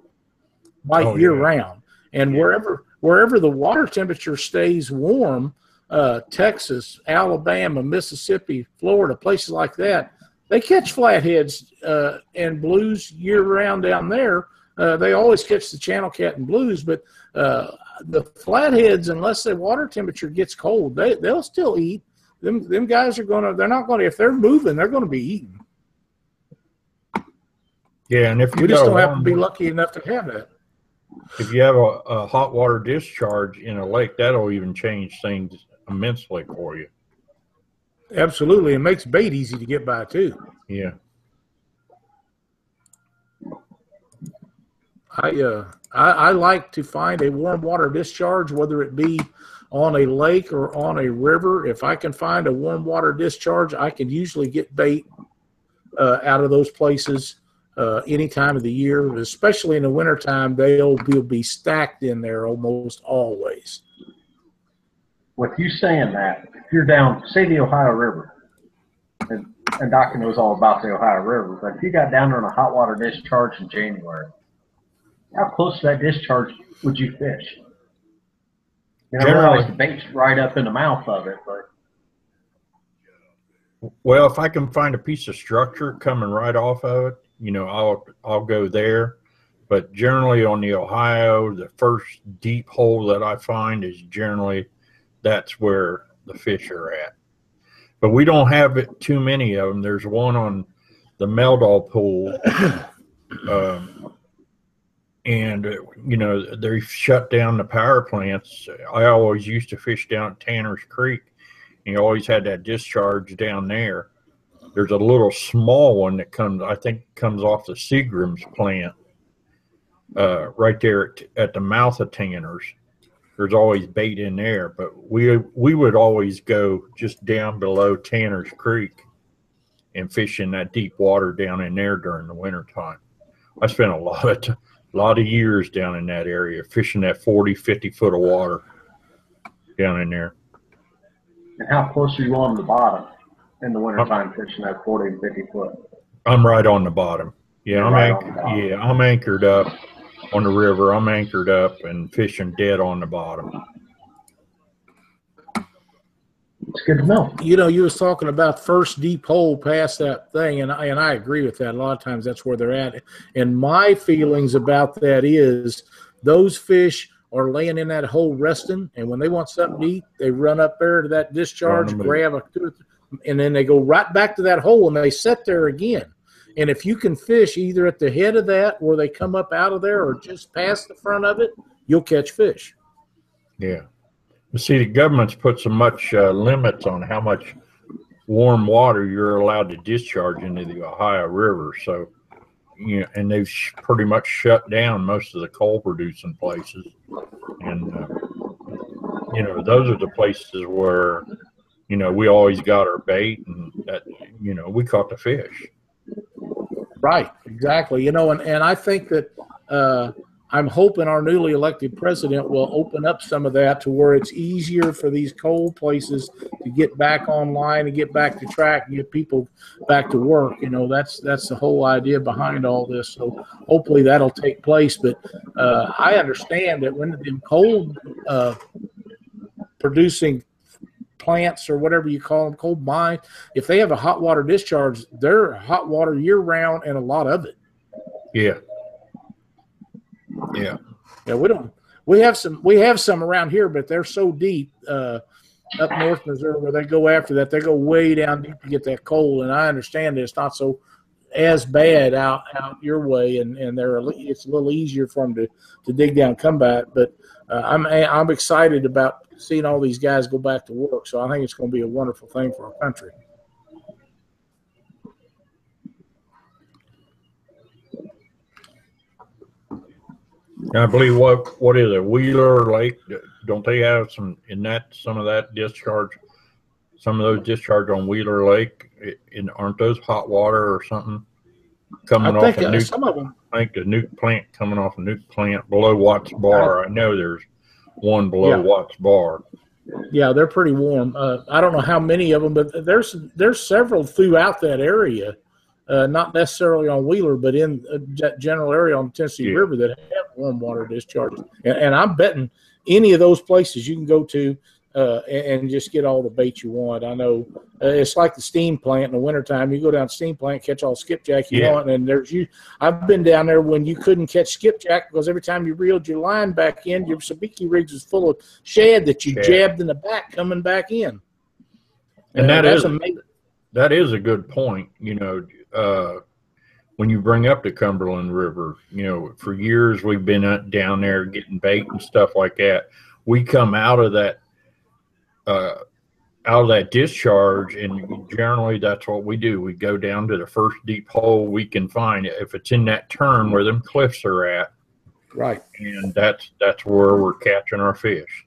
bite Oh, year yeah. round. And wherever wherever the water temperature stays warm, uh, Texas, Alabama, Mississippi, Florida, places like that, they catch flatheads uh, and blues year round down there. Uh, they always catch the channel cat and blues, but uh, the flatheads, unless the water temperature gets cold, they they'll still eat. Them them guys are gonna. They're not gonna. If they're moving, they're gonna be eating. yeah. And if you We just don't have to be lucky enough to have that. if you have a, a hot water discharge in a lake, that'll even change things immensely for you. Absolutely, it makes bait easy to get by too. Yeah. I uh I, I like to find a warm water discharge, whether it be on a lake or on a river. If I can find a warm water discharge, I can usually get bait uh, out of those places uh, any time of the year, especially in the wintertime. They'll be, be stacked in there almost always. with you saying that, if you're down, say the Ohio River, and, and Doc knows all about the Ohio River, but if you got down there on a hot water discharge in January, how close to that discharge would you fish? I Generally- realize the bait's right up in the mouth of it, but Well, if I can find a piece of structure coming right off of it, you know, I'll I'll go there. But generally on the Ohio, the first deep hole that I find is generally that's where the fish are at. But we don't have it too many of them. There's one on the Meldahl pool, um, and uh, you know they shut down the power plants. I always used to fish down at Tanner's Creek and you always had that discharge down there. There's a little small one that comes, I think, comes off the Seagram's plant, uh, right there at, at the mouth of Tanner's. There's always bait in there, but we we would always go just down below Tanner's Creek and fish in that deep water down in there during the winter time. I spent a lot of t- lot of years down in that area fishing that 40, 50 foot of water down in there. and how close are you on the bottom in the wintertime fishing that 40 and 50 foot? I'm right on the bottom. Yeah, I'm right anch- on the bottom. yeah, I'm anchored up on the river. I'm anchored up and fishing dead on the bottom. It's good to know. you know, you was talking about first deep hole past that thing, and I, and I agree with that. A lot of times that's where they're at. And my feelings about that is those fish are laying in that hole resting, and when they want something to eat, they run up there to that discharge, Run grab a, two and then they go right back to that hole and they sit there again. And if you can fish either at the head of that, where they come up out of there, or just past the front of it, you'll catch fish. Yeah. But see, the government's put so much uh, limits on how much warm water you're allowed to discharge into the Ohio River. So, you know, and they've sh- pretty much shut down most of the coal producing places. And, uh, you know, those are the places where, you know, we always got our bait and that, you know, we caught the fish. Right, exactly. You know, and, and I think that uh, I'm hoping our newly elected president will open up some of that to where it's easier for these coal places to get back online and get back to track and get people back to work. You know, that's that's the whole idea behind all this. So hopefully that'll take place. But uh, I understand that when the coal uh, producing plants or whatever you call them, coal mine, if they have a hot water discharge, they're hot water year round and a lot of it. Yeah. Yeah. Yeah, we don't. We have some. We have some around here, but they're so deep uh, up north Missouri where they go after that. They go way down deep to get that coal, and I understand that it's not so as bad out out your way, and and they're it's a little easier for them to to dig down, come back. But uh, I'm I'm excited about seeing all these guys go back to work. So I think it's going to be a wonderful thing for our country. I believe what what is it, Wheeler Lake? Don't they have some in that some of that discharge? Some of those discharge on Wheeler Lake, in aren't those hot water or something coming I off think a uh, nuke? some of them. I think the nuke plant coming off a nuke plant below Watts Bar. I know there's one below Yeah. Watts Bar. Yeah, they're pretty warm. Uh, I don't know how many of them, but there's there's several throughout that area. Uh, not necessarily on Wheeler, but in a ge- general area on the Tennessee Yeah. River that have warm water discharges. And, and I'm betting any of those places you can go to uh, and, and just get all the bait you want. I know uh, it's like the steam plant in the wintertime. You go down steam plant, catch all the skipjack you Yeah. want, and there's you. I've been down there when you couldn't catch skipjack because every time you reeled your line back in, your sabiki rigs was full of shad that you Shad. jabbed in the back coming back in. And Uh, that that's is- amazing. That is a good point. You know, uh, when you bring up the Cumberland River, you know, for years we've been down there getting bait and stuff like that. We come out of that, uh, out of that discharge, and generally that's what we do. We go down to the first deep hole we can find. If it's in that turn where them cliffs are at, Right. and that's that's where we're catching our fish.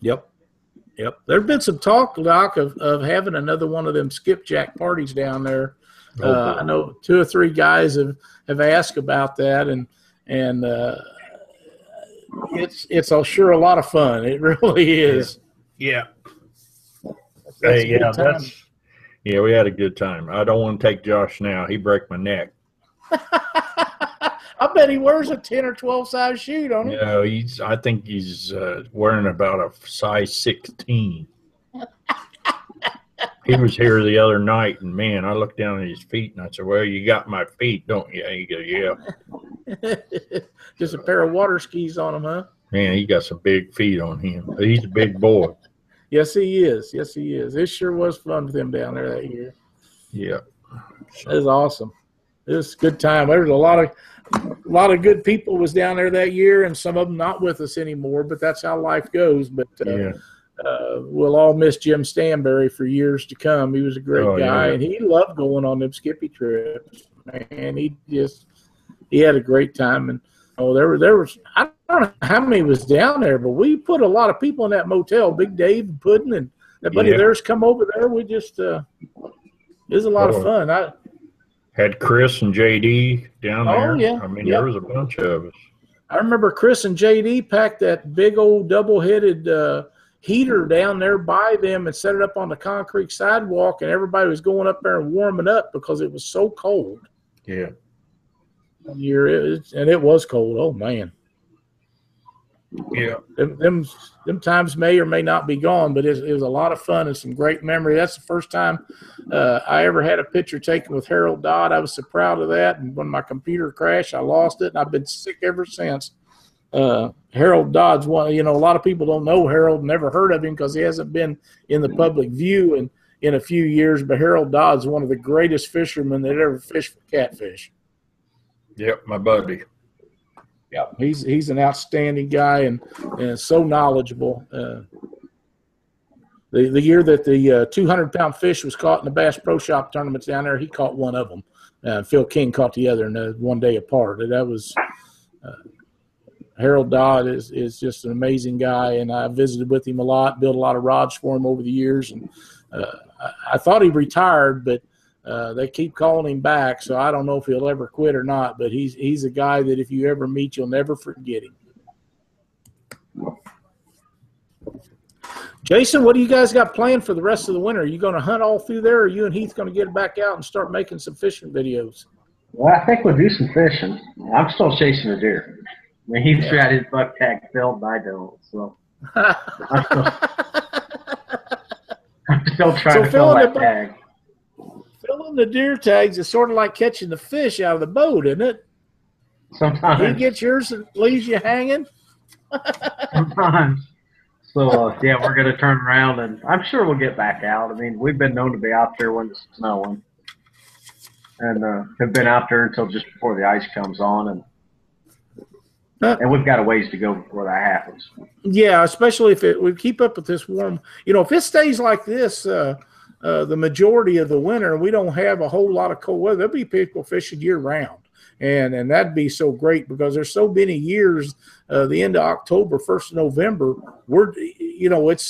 Yep. Yep. There's been some talk, Doc, of, of having another one of them skipjack parties down there. Uh, I know two or three guys have, have asked about that, and and uh, it's it's a, sure a lot of fun. It really is. Yeah. That's Hey, yeah, that's yeah. We had a good time. I don't want to take Josh now. He broke my neck. I bet he wears a ten or twelve size shoe, don't he? Know, he's. I think he's uh, wearing about a size sixteen. he was here the other night, and man, I looked down at his feet, and I said, "Well, you got my feet, don't you?" He goes, "Yeah." Just a pair of water skis on him, huh? Man, he got some big feet on him. But he's a big boy. Yes, he is. Yes, he is. It sure was fun with him down there that year. Yeah. It was awesome. It was a good time. There was a lot of a lot of good people was down there that year, and some of them not with us anymore. But that's how life goes. But uh, Yeah. Uh, we'll all miss Jim Stanberry for years to come. He was a great Oh, guy, yeah. and he loved going on them Skippy trips. Man, he just he had a great time. And oh, there were there was I don't know how many was down there, but we put a lot of people in that motel. Big Dave and Puddin and that buddy Yeah. theirs come over there. We just uh, it was a lot Oh. of fun. I Had Chris and JD down Oh, there. yeah. I mean, Yeah. there was a bunch of us. I remember Chris and JD packed that big old double headed uh, heater down there by them and set it up on the concrete sidewalk, and everybody was going up there and warming up because it was so cold. Yeah. Year and it was cold. Oh man, Yeah. them, them them times may or may not be gone, but it, it was a lot of fun and some great memory. That's the first time uh, I ever had a picture taken with Harold Dodd. I was so proud of that. And when my computer crashed, I lost it, and I've been sick ever since. Uh, Harold Dodd's one. You know, a lot of people don't know Harold, never heard of him because he hasn't been in the public view in in a few years. But Harold Dodd's one of the greatest fishermen that ever fished for catfish. Yep. My buddy. Yep. he's he's an outstanding guy and and so knowledgeable. Uh, the the year that the uh, 200 pound fish was caught in the Bass Pro Shop tournaments down there, he caught one of them. Uh, Phil King caught the other, and uh, one day apart. That was uh, Harold Dodd is is just an amazing guy, and I visited with him a lot, built a lot of rods for him over the years, and uh, I, I thought he retired, but uh, they keep calling him back, so I don't know if he'll ever quit or not. But he's he's a guy that if you ever meet, you'll never forget him. Jason, what do you guys got planned for the rest of the winter? Are you going to hunt all through there, or are you and Heath going to get back out and start making some fishing videos? Well, I think we'll do some fishing. I'm still chasing a deer. I mean, he's got his buck tag filled, and I don't. So I'm still, I'm still trying So to fill filling the that tag. Filling the deer tags is sort of like catching the fish out of the boat, isn't it? Sometimes he gets yours and leaves you hanging. sometimes. So uh, yeah, we're gonna turn around, and I'm sure we'll get back out. I mean, we've been known to be out there when it's snowing, and uh, have been out there until just before the ice comes on, and Huh. and we've got a ways to go before that happens. Yeah, especially if it we keep up with this warm. You know, if it stays like this, uh, uh, the majority of the winter, we don't have a whole lot of cold weather. There'll be people fishing year round, and and that'd be so great because there's so many years. Uh, the end of October, first of November, we're you know it's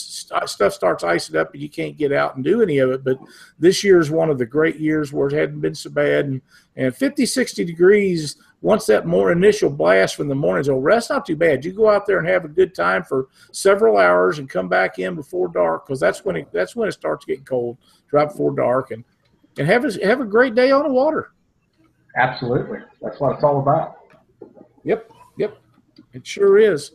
stuff starts icing up and you can't get out and do any of it. But this year is one of the great years where it hadn't been so bad, and and 50, 60 degrees. Once that more initial blast from the morning's over, that's not too bad. You go out there and have a good time for several hours and come back in before dark because that's when it that's when it starts getting cold, right before dark, and and have a have a great day on the water. Absolutely, that's what it's all about. Yep, yep, it sure is.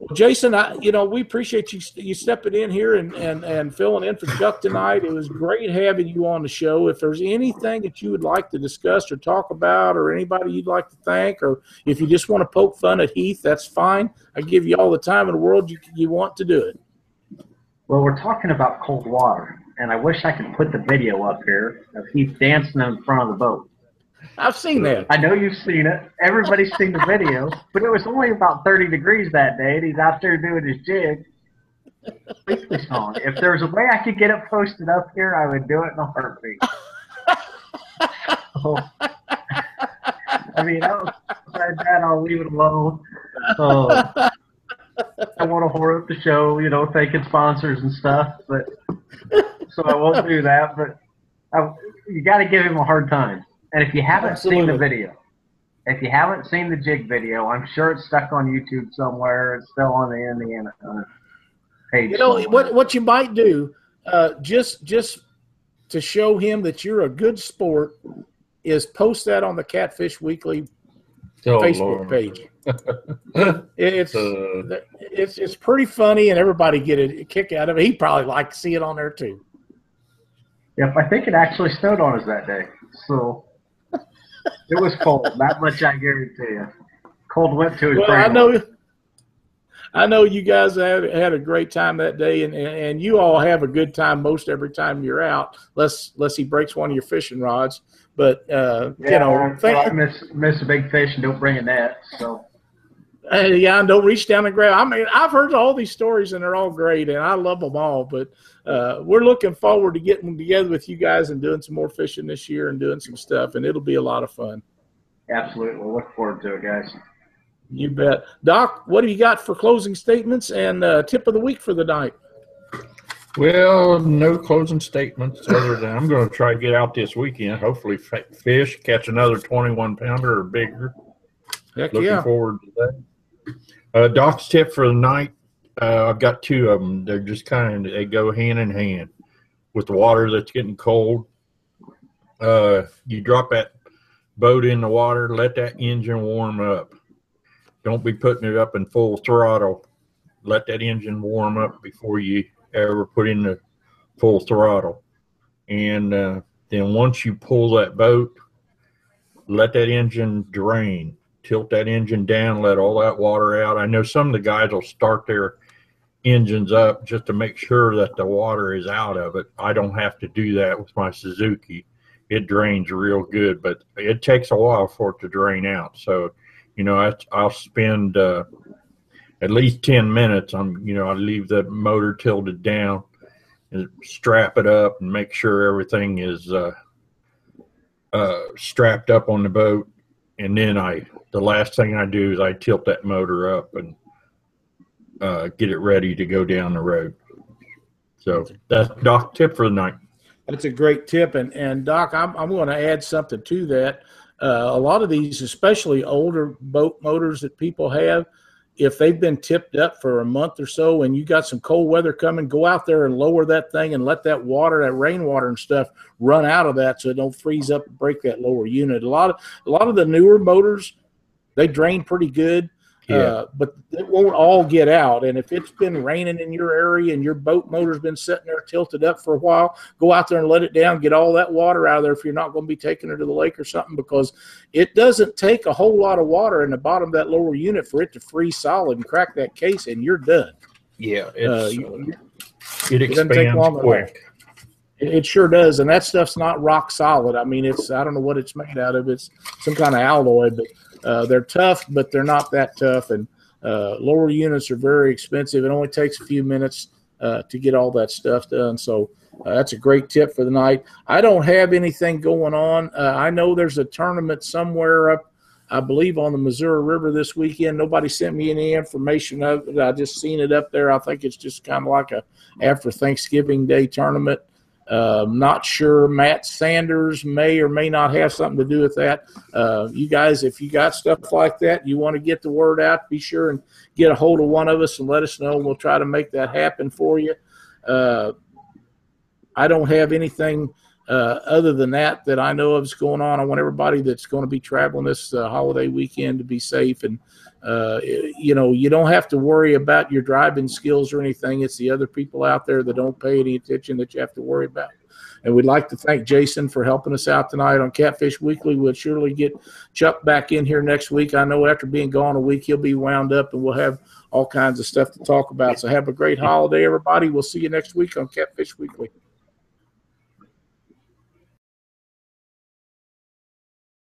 Well, Jason, I you know we appreciate you you stepping in here and and and filling in for Chuck tonight. It was great having you on the show. If there's anything that you would like to discuss or talk about, or anybody you'd like to thank, or if you just want to poke fun at Heath, that's fine. I give you all the time in the world you you want to do it. Well, we're talking about cold water, and I wish I could put the video up here of Heath dancing in front of the boat. I've seen that. I know you've seen it. Everybody's seen the video, but it was only about 30 degrees that day, and he's out there doing his jig. Song. If there was a way I could get it posted up here, I would do it in a heartbeat. So, I mean, outside that, I'll leave it alone. Uh, I want to whore up the show, you know, thanking sponsors and stuff, but so I won't do that. But I, you got to give him a hard time. And if you haven't seen the video, if you haven't seen the jig video, I'm sure it's stuck on YouTube somewhere. It's still on the Indiana. Hunter. paid. You know someone. what? What you might do, uh, just just to show him that you're a good sport, is post that on the Catfish Weekly Oh, Facebook Lord. page. It's Uh, it's it's pretty funny, and everybody get a kick out of it. He probably like to see it on there too. Yep, I think it actually snowed on us that day. So it was cold. That much I guarantee you. Cold went to his Well, I know, I know you guys had had a great time that day, and, and, and you all have a good time most every time you're out, unless unless he breaks one of your fishing rods. But uh, Yeah, you know, I- miss miss a big fish and don't bring a net. So Uh, yeah, and don't reach down and grab. I mean, I've heard all these stories, and they're all great, and I love them all. But uh, we're looking forward to getting together with you guys and doing some more fishing this year and doing some stuff, and it'll be a lot of fun. absolutely, we look forward to it, guys. You bet, Doc. What do you got for closing statements and uh, tip of the week for the night? Well, no closing statements other than I'm going to try to get out this weekend. Hopefully, fish, catch another 21 pounder or bigger. Heck Looking yeah! forward to that. Uh, Doc's tip for the night. Uh, I've got two of them. They're just kind of they go hand in hand with the water that's getting cold. Uh, you drop that boat in the water, let that engine warm up. Don't be putting it up in full throttle. Let that engine warm up before you ever put in the full throttle. And uh, then once you pull that boat, let that engine drain tilt that engine down, let all that water out. I know some of the guys will start their engines up just to make sure that the water is out of it. I don't have to do that with my Suzuki. It drains real good, but it takes a while for it to drain out. So, you know, I, I'll spend uh, at least 10 minutes. I'm, you know, I leave the motor tilted down and strap it up and make sure everything is uh, uh, strapped up on the boat. And then I the last thing I do is I tilt that motor up and uh, get it ready to go down the road. So that's Doc tip for the night. That's a great tip, and and Doc, I'm I'm going to add something to that. Uh, a lot of these, especially older boat motors that people have, if they've been tipped up for a month or so, and you got some cold weather coming, go out there and lower that thing and let that water, that rainwater and stuff, run out of that so it don't freeze up and break that lower unit. A lot of a lot of the newer motors, they drain pretty good. Yeah. Uh, but it won't all get out. And if it's been raining in your area and your boat motor's been sitting there tilted up for a while, go out there and let it down, get all that water out of there if you're not going to be taking her to the lake or something, because it doesn't take a whole lot of water in the bottom of that lower unit for it to freeze solid and crack that case, and you're done. Yeah, Uh, you- it expands long quick. It, it sure does, and that stuff's not rock solid. I mean, it's I don't know what it's made out of. It's some kind of alloy, but uh, they're tough, but they're not that tough. And uh, lower units are very expensive. It only takes a few minutes uh, to get all that stuff done. So uh, that's a great tip for the night. I don't have anything going on. Uh, I know there's a tournament somewhere up. I believe on the Missouri River this weekend. Nobody sent me any information of it. I just seen it up there. I think it's just kind of like a after Thanksgiving Day tournament. Um, not sure. Matt Sanders may or may not have something to do with that. Uh, you guys, if you got stuff like that, you want to get the word out, be sure and get a hold of one of us and let us know. We'll try to make that happen for you. Uh, I don't have anything uh, other than that that I know of is going on. I want everybody that's going to be traveling this uh, holiday weekend to be safe. And, uh, you know, you don't have to worry about your driving skills or anything. It's the other people out there that don't pay any attention that you have to worry about. And we'd like to thank Jason for helping us out tonight on Catfish Weekly. We'll surely get Chuck back in here next week. I know after being gone a week, he'll be wound up and we'll have all kinds of stuff to talk about. So have a great holiday, everybody. We'll see you next week on Catfish Weekly.